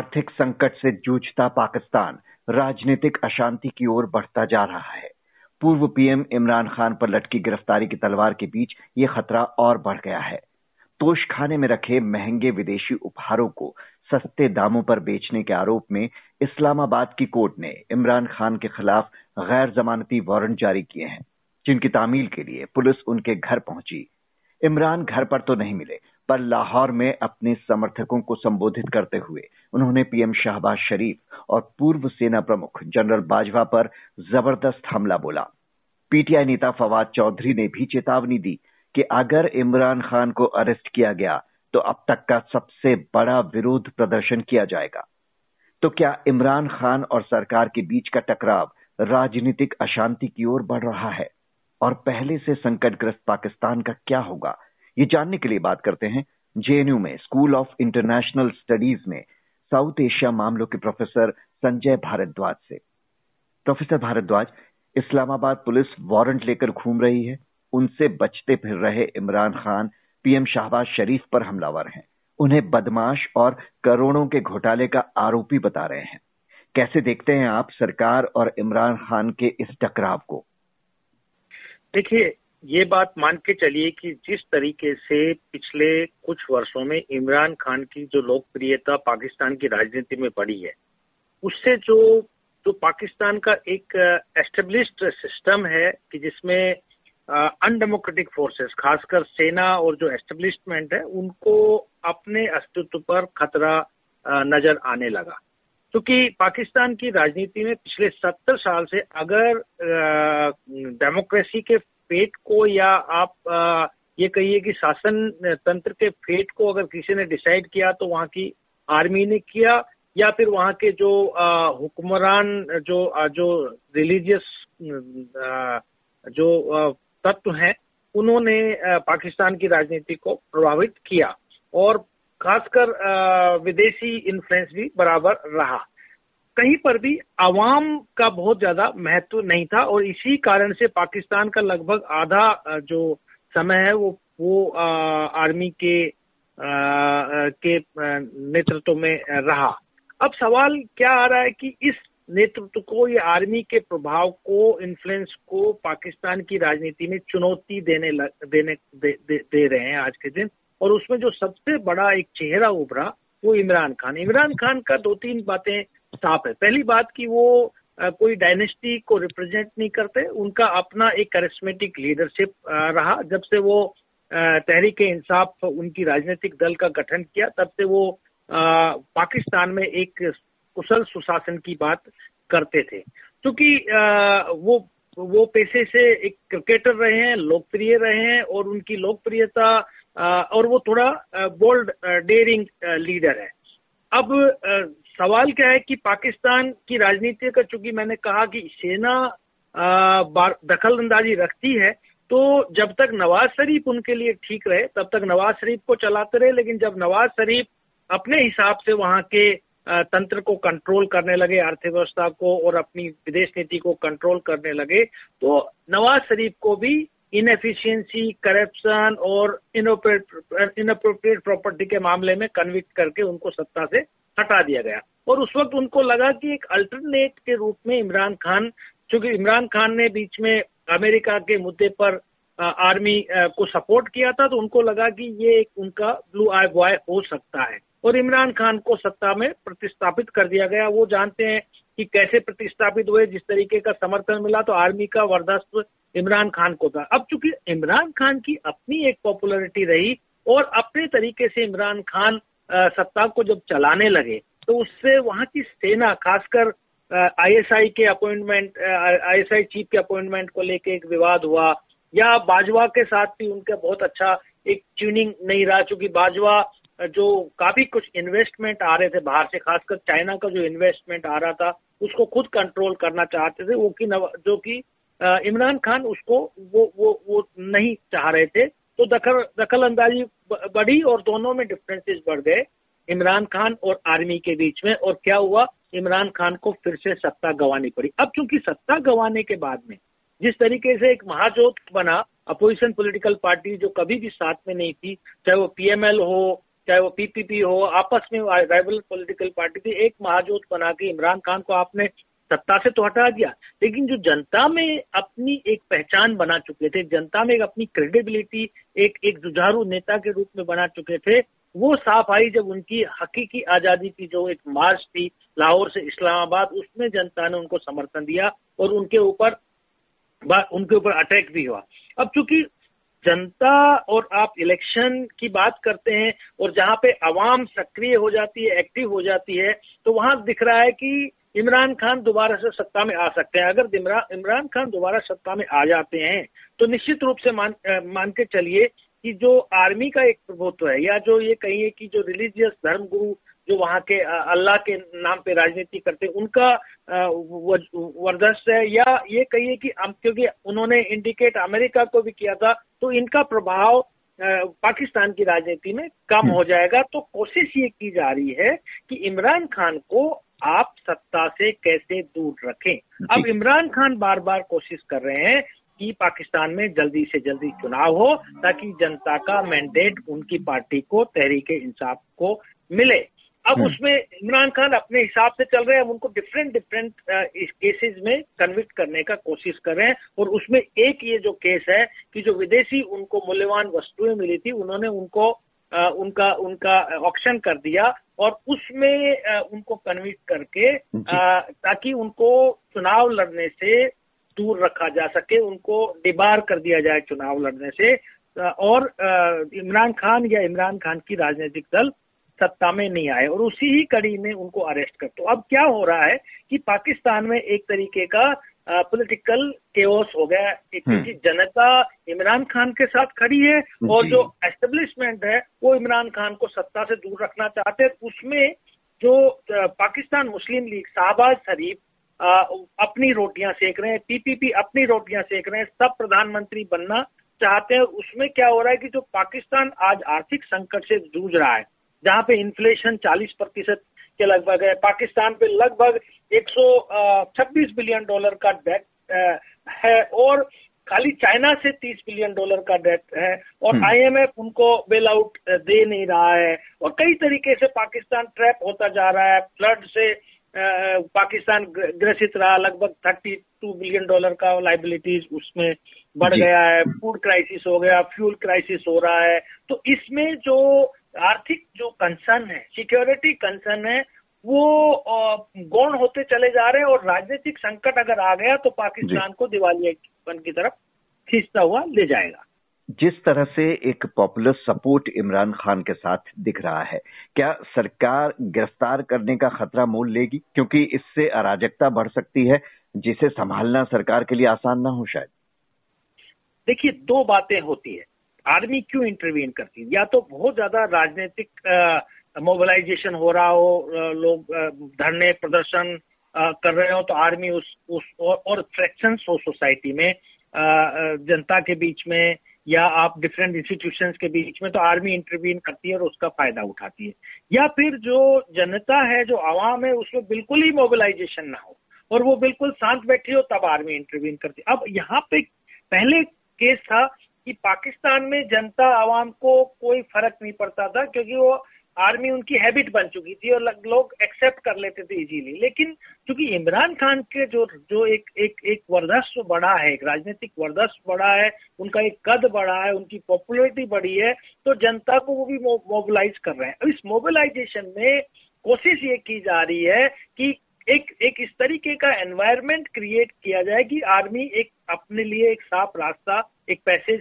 आर्थिक संकट से जूझता पाकिस्तान राजनीतिक अशांति की ओर बढ़ता जा रहा है। पूर्व पीएम इमरान खान पर लटकी गिरफ्तारी की तलवार के बीच ये खतरा और बढ़ गया है। तोशखाने में रखे महँगे विदेशी उपहारों को सस्ते दामों पर बेचने के आरोप में इस्लामाबाद की कोर्ट ने इमरान खान के खिलाफ गैर जमानती वारंट जारी किए हैं, जिनकी तामील के लिए पुलिस उनके घर पहुँची। इमरान घर पर तो नहीं मिले, पर लाहौर में अपने समर्थकों को संबोधित करते हुए उन्होंने पीएम शाहबाज शरीफ और पूर्व सेना प्रमुख जनरल बाजवा पर ज़बरदस्त हमला बोला। पीटीआई नेता फवाद चौधरी ने भी चेतावनी दी कि अगर इमरान खान को अरेस्ट किया गया तो अब तक का सबसे बड़ा विरोध प्रदर्शन किया जाएगा। तो क्या इमरान खान और सरकार के बीच का टकराव राजनीतिक अशांति की ओर बढ़ रहा है? और पहले से संकटग्रस्त पाकिस्तान का क्या होगा? ये जानने के लिए बात करते हैं जेएनयू में स्कूल ऑफ़ इंटरनेशनल स्टडीज़ में साउथ एशिया मामलों के प्रोफेसर संजय भारद्वाज से। Professor Bhardwaj, Islamabad police warrant लेकर घूम रही है। उनसे बचते फिर रहे इमरान खान, पीएम शाहबाज शरीफ पर हमलावर हैं। उन्हें बदमाश और करोड़ों के घोटाले का आरोपी बता रहे हैं। कैसे देखते हैं आप सरकार और इमरान खान के इस टकराव को? देखिए, ये बात मान के चलिए कि जिस तरीके से पिछले कुछ वर्षों में इमरान खान की जो लोकप्रियता पाकिस्तान की राजनीति में बढ़ी है, उससे जो जो पाकिस्तान का एक एस्टेब्लिश्ड सिस्टम है कि जिसमें अनडेमोक्रेटिक फोर्सेस खासकर सेना और जो एस्टेब्लिशमेंट है, उनको अपने अस्तित्व पर खतरा नज़र आने लगा। क्योंकि पाकिस्तान की राजनीति में पिछले सत्तर साल से अगर डेमोक्रेसी के फेट को या आप ये कहिए कि शासन तंत्र के फेट को अगर किसी ने डिसाइड किया तो वहाँ की आर्मी ने किया या फिर वहाँ के जो हुक्मरान जो आ, जो रिलीजियस जो तत्व हैं उन्होंने पाकिस्तान की राजनीति को प्रभावित किया और खासकर विदेशी इन्फ्लुएंस भी बराबर रहा। कहीं पर भी आवाम का बहुत ज़्यादा महत्व नहीं था और इसी कारण से पाकिस्तान का लगभग आधा जो समय है वो वो आर्मी के आ, के नेतृत्व में रहा। अब सवाल क्या आ रहा है कि इस नेतृत्व को या आर्मी के प्रभाव को इन्फ्लुएंस को पाकिस्तान की राजनीति में चुनौती देने लग, देने दे, दे, दे रहे हैं आज के दिन? और उसमें जो सबसे बड़ा एक चेहरा उभरा वो इमरान खान। इमरान खान का दो तीन बातें साफ़ है। पहली बात कि वो कोई डायनेस्टी को रिप्रेजेंट नहीं करते। उनका अपना एक करिस्मेटिक लीडरशिप रहा। जब से वो तहरीक इंसाफ उनकी राजनीतिक दल का गठन किया, तब से वो पाकिस्तान में एक कुशल सुशासन की बात करते थे। क्योंकि वो वो पेशे से एक क्रिकेटर रहे हैं, लोकप्रिय रहे हैं और उनकी लोकप्रियता और वो थोड़ा बोल्ड डेयरिंग लीडर है। अब सवाल क्या है कि पाकिस्तान की राजनीति का, चूँकि मैंने कहा कि सेना दखल अंदाजी रखती है तो जब तक नवाज़ शरीफ उनके लिए ठीक रहे, तब तक नवाज़ शरीफ को चलाते रहे, लेकिन जब नवाज़ शरीफ अपने हिसाब से वहाँ के तंत्र को कंट्रोल करने लगे, अर्थव्यवस्था को और अपनी विदेश नीति को कंट्रोल करने लगे तो नवाज़ शरीफ को भी इनएफिशिएंसी करप्शन और इनअप्रोप्रिएट प्रॉपर्टी के मामले में कन्विक्ट करके उनको सत्ता से हटा दिया गया। और उस वक्त उनको लगा कि एक अल्टरनेट के रूप में इमरान खान, चूँकि इमरान खान ने बीच में अमेरिका के मुद्दे पर आर्मी को सपोर्ट किया था तो उनको लगा कि ये एक उनका ब्लू आई बॉय हो सकता है। और इमरान खान को सत्ता में प्रतिस्थापित कर दिया गया। वो जानते हैं कि कैसे प्रतिस्थापित हुए, जिस तरीके का समर्थन मिला तो आर्मी का वर्धस्व इमरान खान को था। अब चूँकि इमरान खान की अपनी एक पॉपुलरिटी रही और अपने तरीके से इमरान खान सत्ता को जब चलाने लगे तो उससे वहाँ की सेना, खासकर आईएसआई के अपॉइंटमेंट आईएसआई चीफ के अपॉइंटमेंट को लेके एक विवाद हुआ, या बाजवा के साथ भी उनका बहुत अच्छा एक ट्यूनिंग नहीं रहा, चूँकि बाजवा जो काफ़ी कुछ इन्वेस्टमेंट आ रहे थे बाहर से, खासकर चाइना का जो इन्वेस्टमेंट आ रहा था, उसको खुद कंट्रोल करना चाहते थे, वो कि जो कि इमरान खान उसको वो वो वो नहीं चाह रहे थे। तो दखल दखल अंदाजी बढ़ी और दोनों में डिफरेंसेस बढ़ गए, इमरान खान और आर्मी के बीच में। और क्या हुआ? इमरान खान को फिर से सत्ता गंवानी पड़ी। अब चूँकि सत्ता गंवाने के बाद में जिस तरीके से एक महाजोत बना अपोजिशन पॉलिटिकल पार्टी जो कभी भी साथ में नहीं थी, चाहे वो पीएमएल हो, चाहे वो पीपीपी हो, आपस में राइवल पॉलिटिकल पार्टी थी, एक महाजोत बना के इमरान खान को आपने सत्ता से तो हटा दिया। लेकिन जो जनता में अपनी एक पहचान बना चुके थे, जनता में एक अपनी क्रेडिबिलिटी एक एक जुझारू नेता के रूप में बना चुके थे, वो साफ़ आई जब उनकी हकीकी आज़ादी की जो एक मार्च थी लाहौर से इस्लामाबाद, उसमें जनता ने उनको समर्थन दिया और उनके ऊपर उनके ऊपर अटैक भी हुआ। अब चूँकि जनता और आप इलेक्शन की बात करते हैं और जहाँ पे आवाम सक्रिय हो जाती है एक्टिव हो जाती है तो वहाँ दिख रहा है कि इमरान खान दोबारा से सत्ता में आ सकते हैं अगर इमरान खान दोबारा सत्ता में आ जाते हैं तो निश्चित रूप से मान मान के चलिए कि जो आर्मी का एक प्रभुत्व है या जो ये कहिए कि जो रिलीजियस धर्म गुरु जो वहाँ के अल्लाह के नाम पे राजनीति करते हैं उनका वर्दस्त है या ये कहिए कि क्योंकि उन्होंने इंडिकेट अमेरिका को भी किया था तो इनका प्रभाव पाकिस्तान की राजनीति में कम हम्म। हो जाएगा तो कोशिश ये की जा रही है कि इमरान खान को आप सत्ता से कैसे दूर रखें? अब इमरान खान बार बार कोशिश कर रहे हैं कि पाकिस्तान में जल्दी से जल्दी चुनाव हो ताकि जनता का मैंडेट उनकी पार्टी को तहरीक इंसाफ को मिले। अब हम्म। उसमें इमरान खान अपने हिसाब से चल रहे हैं अब उनको डिफरेंट डिफरेंट केसेस में कन्विक्ट करने का कोशिश कर रहे हैं। और उसमें एक ये जो केस है कि जो विदेशी उनको मूल्यवान वस्तुएँ मिली थी उन्होंने उनको उनका उनका ऑप्शन कर दिया और उसमें उनको कन्विक्ट करके ताकि उनको चुनाव लड़ने से दूर रखा जा सके उनको डिबार कर दिया जाए चुनाव लड़ने से। और इमरान खान या इमरान खान की राजनीतिक दल सत्ता में नहीं आए और उसी ही कड़ी में उनको अरेस्ट कर तो अब क्या हो रहा है कि पाकिस्तान में एक तरीके का पॉलिटिकल केओस हो गया। हम्म। क्योंकि जनता इमरान खान के साथ खड़ी है और जो। एस्टेब्लिशमेंट है वो इमरान खान को सत्ता से दूर रखना चाहते हैं। उसमें जो पाकिस्तान मुस्लिम लीग शाहबाज शरीफ अपनी रोटियाँ सेक रहे हैं पीपीपी अपनी रोटियाँ सेक रहे हैं सब प्रधानमंत्री बनना चाहते हैं। उसमें क्या हो रहा है कि जो पाकिस्तान आज आर्थिक संकट से जूझ रहा है जहाँ पे इन्फ्लेशन 40 प्रतिशत के लगभग है। पाकिस्तान पे लगभग 126 बिलियन डॉलर का डेट है और खाली चाइना से 30 बिलियन डॉलर का डेट है और आईएमएफ हम्म। उनको बेल आउट दे नहीं रहा है और कई तरीके से पाकिस्तान ट्रैप होता जा रहा है। फ्लड से पाकिस्तान ग्रसित रहा। लगभग 32 बिलियन डॉलर का लाइबिलिटीज उसमें बढ़ गया है। फ़ूड क्राइसिस हो गया फ्यूल क्राइसिस हो रहा है। तो इसमें जो आर्थिक जो कंसर्न है सिक्योरिटी कंसर्न है वो गौण होते चले जा रहे हैं और राजनीतिक संकट अगर आ गया तो पाकिस्तान को दिवालियापन की तरफ़ खींचता हुआ ले जाएगा। जिस तरह से एक पॉपुलर सपोर्ट इमरान खान के साथ दिख रहा है क्या सरकार गिरफ़्तार करने का खतरा मोल लेगी? क्योंकि इससे अराजकता बढ़ सकती है जिसे संभालना सरकार के लिए आसान ना हो शायद। देखिए दो बातें होती है। आर्मी क्यों इंटरवीन करती है? या तो बहुत ज़्यादा राजनीतिक मोबिलाइजेशन हो रहा हो लोग धरने प्रदर्शन कर रहे हो तो आर्मी उस उस और, और हो सोसाइटी में जनता के बीच में या आप डिफरेंट इंस्टीट्यूशंस के बीच में तो आर्मी इंटरवीन करती है और उसका फ़ायदा उठाती है। या फिर जो जनता है जो आवाम है उसमें बिल्कुल ही मोबिलाइजेशन ना हो और वो बिल्कुल शांत बैठी हो तब आर्मी इंटरवीन करती अब यहाँ पे पहले केस था कि पाकिस्तान में जनता आवाम को कोई फ़र्क नहीं पड़ता था, क्योंकि वो आर्मी उनकी हैबिट बन चुकी थी और लोग एक्सेप्ट कर लेते थे इजीली लेकिन क्योंकि इमरान खान के जो जो एक एक एक वर्धस्व बढ़ा है, एक राजनीतिक वर्धस्व बढ़ा है, उनका एक कद बढ़ा है, उनकी पॉपुलरिटी बढ़ी है तो जनता को वो भी मोबिलाइज कर रहे हैं। अब इस मोबिलाइजेशन में कोशिश ये की जा रही है कि एक एक इस तरीके का एनवायरनमेंट क्रिएट किया जाए कि आर्मी एक अपने लिए एक साफ़ रास्ता, एक पैसेज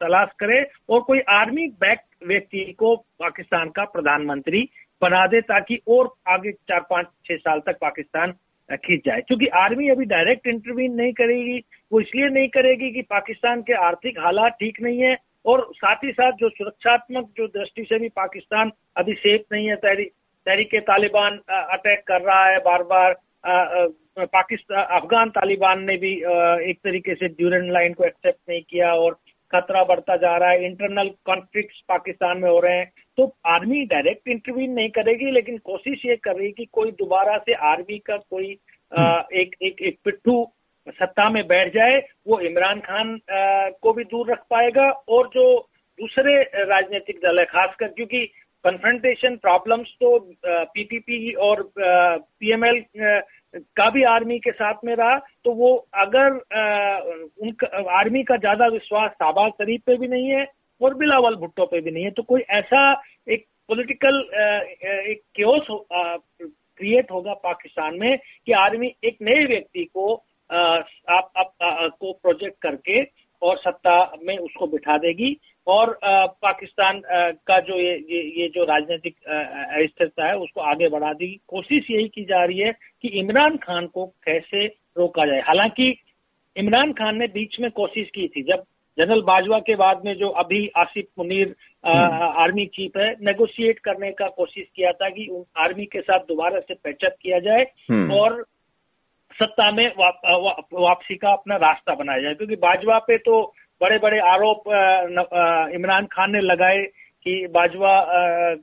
तलाश करे और कोई आर्मी बैक व्यक्ति को पाकिस्तान का प्रधानमंत्री बना दे ताकि और आगे चार, पाँच, छह साल तक पाकिस्तान खींच जाए। क्योंकि आर्मी अभी डायरेक्ट इंटरवीन नहीं करेगी, वो इसलिए नहीं करेगी कि पाकिस्तान के आर्थिक हालात ठीक नहीं है और साथ ही साथ जो सुरक्षात्मक जो दृष्टि से भी पाकिस्तान अभी सेफ़ नहीं है तहरीक तालिबान अटैक कर रहा है बार बार पाकिस्तान अफगान तालिबान ने भी एक तरीके से ड्यूरन लाइन को एक्सेप्ट नहीं किया और खतरा बढ़ता जा रहा है। इंटरनल कॉन्फ्लिक्ट पाकिस्तान में हो रहे हैं। तो आर्मी डायरेक्ट इंटरव्यू नहीं करेगी लेकिन कोशिश ये कर रही कि कोई दोबारा से आर्मी का कोई एक एक एक पिट्ठू सत्ता में बैठ जाए वो इमरान खान को भी दूर रख पाएगा और जो दूसरे राजनीतिक दल है खासकर क्योंकि कन्फ्रंटेशन प्रॉब्लम्स तो पीपीपी और पीएमएल का भी आर्मी के साथ में रहा तो वो अगर उनका आर्मी का ज़्यादा विश्वास साबाज शरीफ पे भी नहीं है और बिलावल भुट्टो पे भी नहीं है तो कोई ऐसा एक पॉलिटिकल एक क्योस क्रिएट होगा पाकिस्तान में कि आर्मी एक नए व्यक्ति को आप, आप, को प्रोजेक्ट करके और सत्ता में उसको बिठा देगी और पाकिस्तान का जो ये ये, ये जो राजनीतिक अस्थिरता है उसको आगे बढ़ा दी कोशिश यही की जा रही है कि इमरान खान को कैसे रोका जाए हालाँकि इमरान खान ने बीच में कोशिश की थी जब जनरल बाजवा के बाद में जो अभी आसिफ मुनीर हम्म। आर्मी चीफ है नेगोशिएट करने का कोशिश किया था कि आर्मी के साथ दोबारा से पैचअप किया जाए हम्म। और सत्ता में वाप, वापसी का अपना रास्ता बनाया जाए क्योंकि बाजवा पे तो बड़े बड़े आरोप इमरान खान ने लगाए कि बाजवा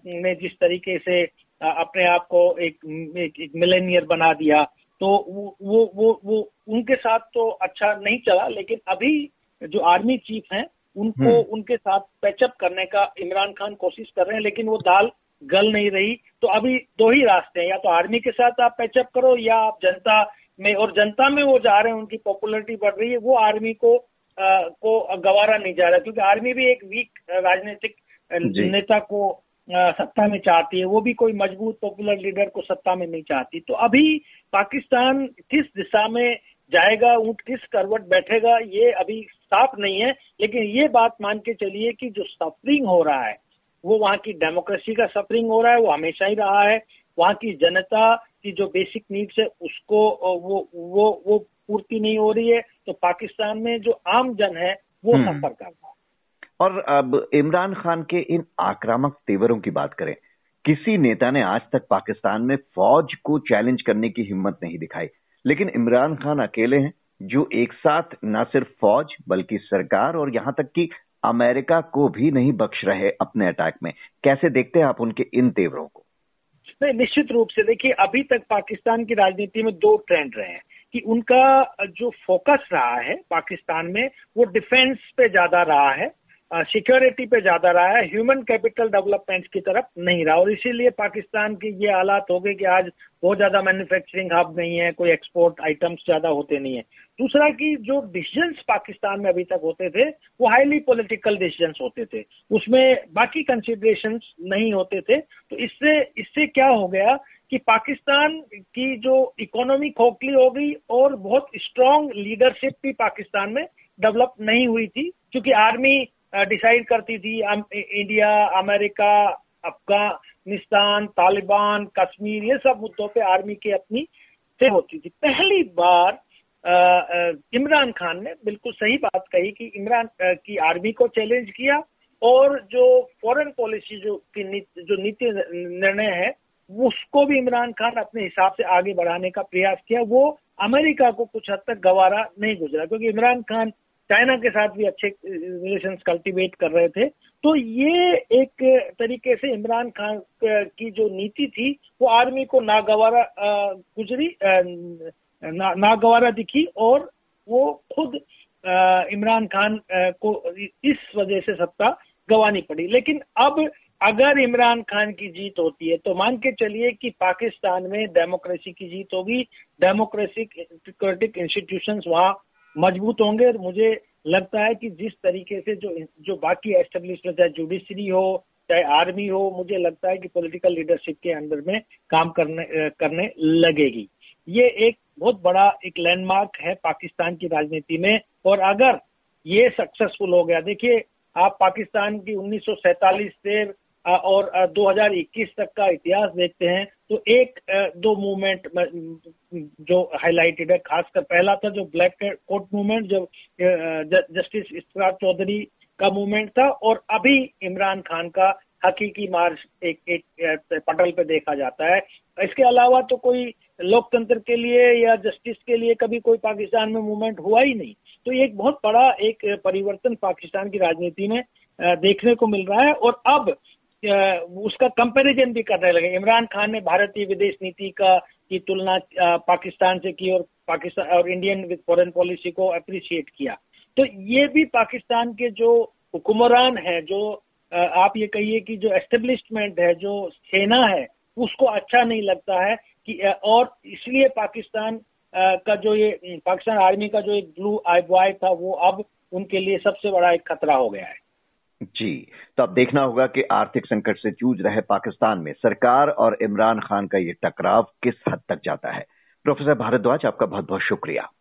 ने जिस तरीके से अपने आप को एक एक, एक मिलेनियर बना दिया तो वो वो वो वो उनके साथ तो अच्छा नहीं चला लेकिन अभी जो आर्मी चीफ हैं उनको हम्म। उनके साथ पैचअप करने का इमरान खान कोशिश कर रहे हैं लेकिन वो दाल गल नहीं रही तो अभी दो ही रास्ते हैं या तो आर्मी के साथ आप पैचअप करो या आप जनता में और जनता में वो जा रहे हैं उनकी पॉपुलरिटी बढ़ रही है वो आर्मी को आ, को गवारा नहीं जा रहा क्योंकि आर्मी भी एक वीक राजनीतिक नेता को आ, सत्ता में चाहती है वो भी कोई मज़बूत पॉपुलर लीडर को सत्ता में नहीं चाहती। तो अभी पाकिस्तान किस दिशा में जाएगा ऊँट किस करवट बैठेगा ये अभी साफ़ नहीं है लेकिन ये बात मान के चलिए कि जो सफरिंग हो रहा है वो वहाँ की डेमोक्रेसी का सफरिंग हो रहा है वो हमेशा ही रहा है वहाँ की जनता की जो बेसिक नीड्स है उसको वो वो वो पूर्ति नहीं हो रही है तो पाकिस्तान में जो आम जन है वो हम्म। सफ़र कर रहा है। और अब इमरान खान के इन आक्रामक तेवरों की बात करें किसी नेता ने आज तक पाकिस्तान में फौज को चैलेंज करने की हिम्मत नहीं दिखाई। लेकिन इमरान खान अकेले हैं जो एक साथ न सिर्फ़ फौज बल्कि सरकार और यहाँ तक कि अमेरिका को भी नहीं बख्श रहे अपने अटैक में। कैसे देखते हैं आप उनके इन तेवरों को? नहीं, निश्चित रूप से। देखिए, अभी तक पाकिस्तान की राजनीति में दो ट्रेंड रहे हैं कि उनका जो फोकस रहा है पाकिस्तान में, वो डिफेंस पे ज़्यादा रहा है। सिक्योरिटी पे ज़्यादा रहा है ह्यूमन कैपिटल डेवलपमेंट की तरफ़ नहीं रहा। और इसीलिए पाकिस्तान के ये हालात हो गए कि आज बहुत ज़्यादा मैन्युफैक्चरिंग हब नहीं है, कोई एक्सपोर्ट आइटम्स ज़्यादा होते नहीं है। दूसरा कि जो डिसीजंस पाकिस्तान में अभी तक होते थे, वो हाईली पॉलिटिकल डिसीजंस होते थे। उसमें बाकी कंसिडरेशन नहीं होते थे। तो इससे इससे क्या हो गया कि पाकिस्तान की जो इकोनॉमी खोखली हो गई और बहुत स्ट्रांग लीडरशिप भी पाकिस्तान में डेवलप नहीं हुई थी, क्योंकि आर्मी डिसाइड करती थी इंडिया अमेरिका अफ़गानिस्तान तालिबान कश्मीर ये सब मुद्दों पे आर्मी की अपनी से होती थी। पहली बार इमरान खान ने बिल्कुल सही बात कही कि इमरान की आर्मी को चैलेंज किया और जो फॉरेन पॉलिसी जो की नीति, जो नीति निर्णय है, उसको भी इमरान खान अपने हिसाब से आगे बढ़ाने का प्रयास किया। वो अमेरिका को कुछ हद तक गवारा नहीं गुजरा, क्योंकि इमरान खान चाइना के साथ भी अच्छे रिलेशन कल्टीवेट कर रहे थे। तो ये एक तरीके से इमरान खान की जो नीति थी वो आर्मी को नागवारा गुजरी ना, नागवारा दिखी और वो खुद इमरान खान को इस वजह से सत्ता गंवानी पड़ी। लेकिन अब अगर इमरान खान की जीत होती है तो मान के चलिए कि पाकिस्तान में डेमोक्रेसी की जीत होगी डेमोक्रेटिक इंस्टीट्यूशंस वहाँ मज़बूत होंगे। मुझे लगता है कि जिस तरीके से जो जो बाकी एस्टेब्लिशमेंट चाहे जुडिशरी हो, चाहे आर्मी हो, मुझे लगता है कि पॉलिटिकल लीडरशिप के अंडर में काम करने करने लगेगी। ये एक बहुत बड़ा एक लैंडमार्क है पाकिस्तान की राजनीति में। और अगर ये सक्सेसफुल हो गया, देखिए, आप पाकिस्तान की उन्नीस से और 2021 तक का इतिहास देखते हैं तो एक दो मूवमेंट जो हाईलाइटेड है, खासकर पहला था जो ब्लैक कोट मूवमेंट जो जस्टिस इस्त्रार चौधरी का मूवमेंट था, और अभी इमरान खान का हकीकी मार्च एक एक पटल पे देखा जाता है। इसके अलावा तो कोई लोकतंत्र के लिए या जस्टिस के लिए कभी कोई पाकिस्तान में मूवमेंट हुआ ही नहीं। तो एक बहुत बड़ा एक परिवर्तन पाकिस्तान की राजनीति में देखने को मिल रहा है, और अब उसका कंपैरिजन भी करने लगे। इमरान खान ने भारतीय विदेश नीति का की तुलना पाकिस्तान से की और पाकिस्तान और इंडियन विद फॉरेन पॉलिसी को अप्रिशिएट किया। तो ये भी पाकिस्तान के जो हुक्मरान है, जो आप ये कहिए कि जो एस्टेब्लिशमेंट है, जो सेना है, उसको अच्छा नहीं लगता है कि और इसलिए पाकिस्तान का जो ये, पाकिस्तान आर्मी का जो एक ब्लू आई बॉय था, वो अब उनके लिए सबसे बड़ा एक खतरा हो गया है। जी तो अब देखना होगा कि आर्थिक संकट से जूझ रहे पाकिस्तान में सरकार और इमरान खान का ये टकराव किस हद तक जाता है। प्रोफेसर भारद्वाज, आपका बहुत बहुत शुक्रिया।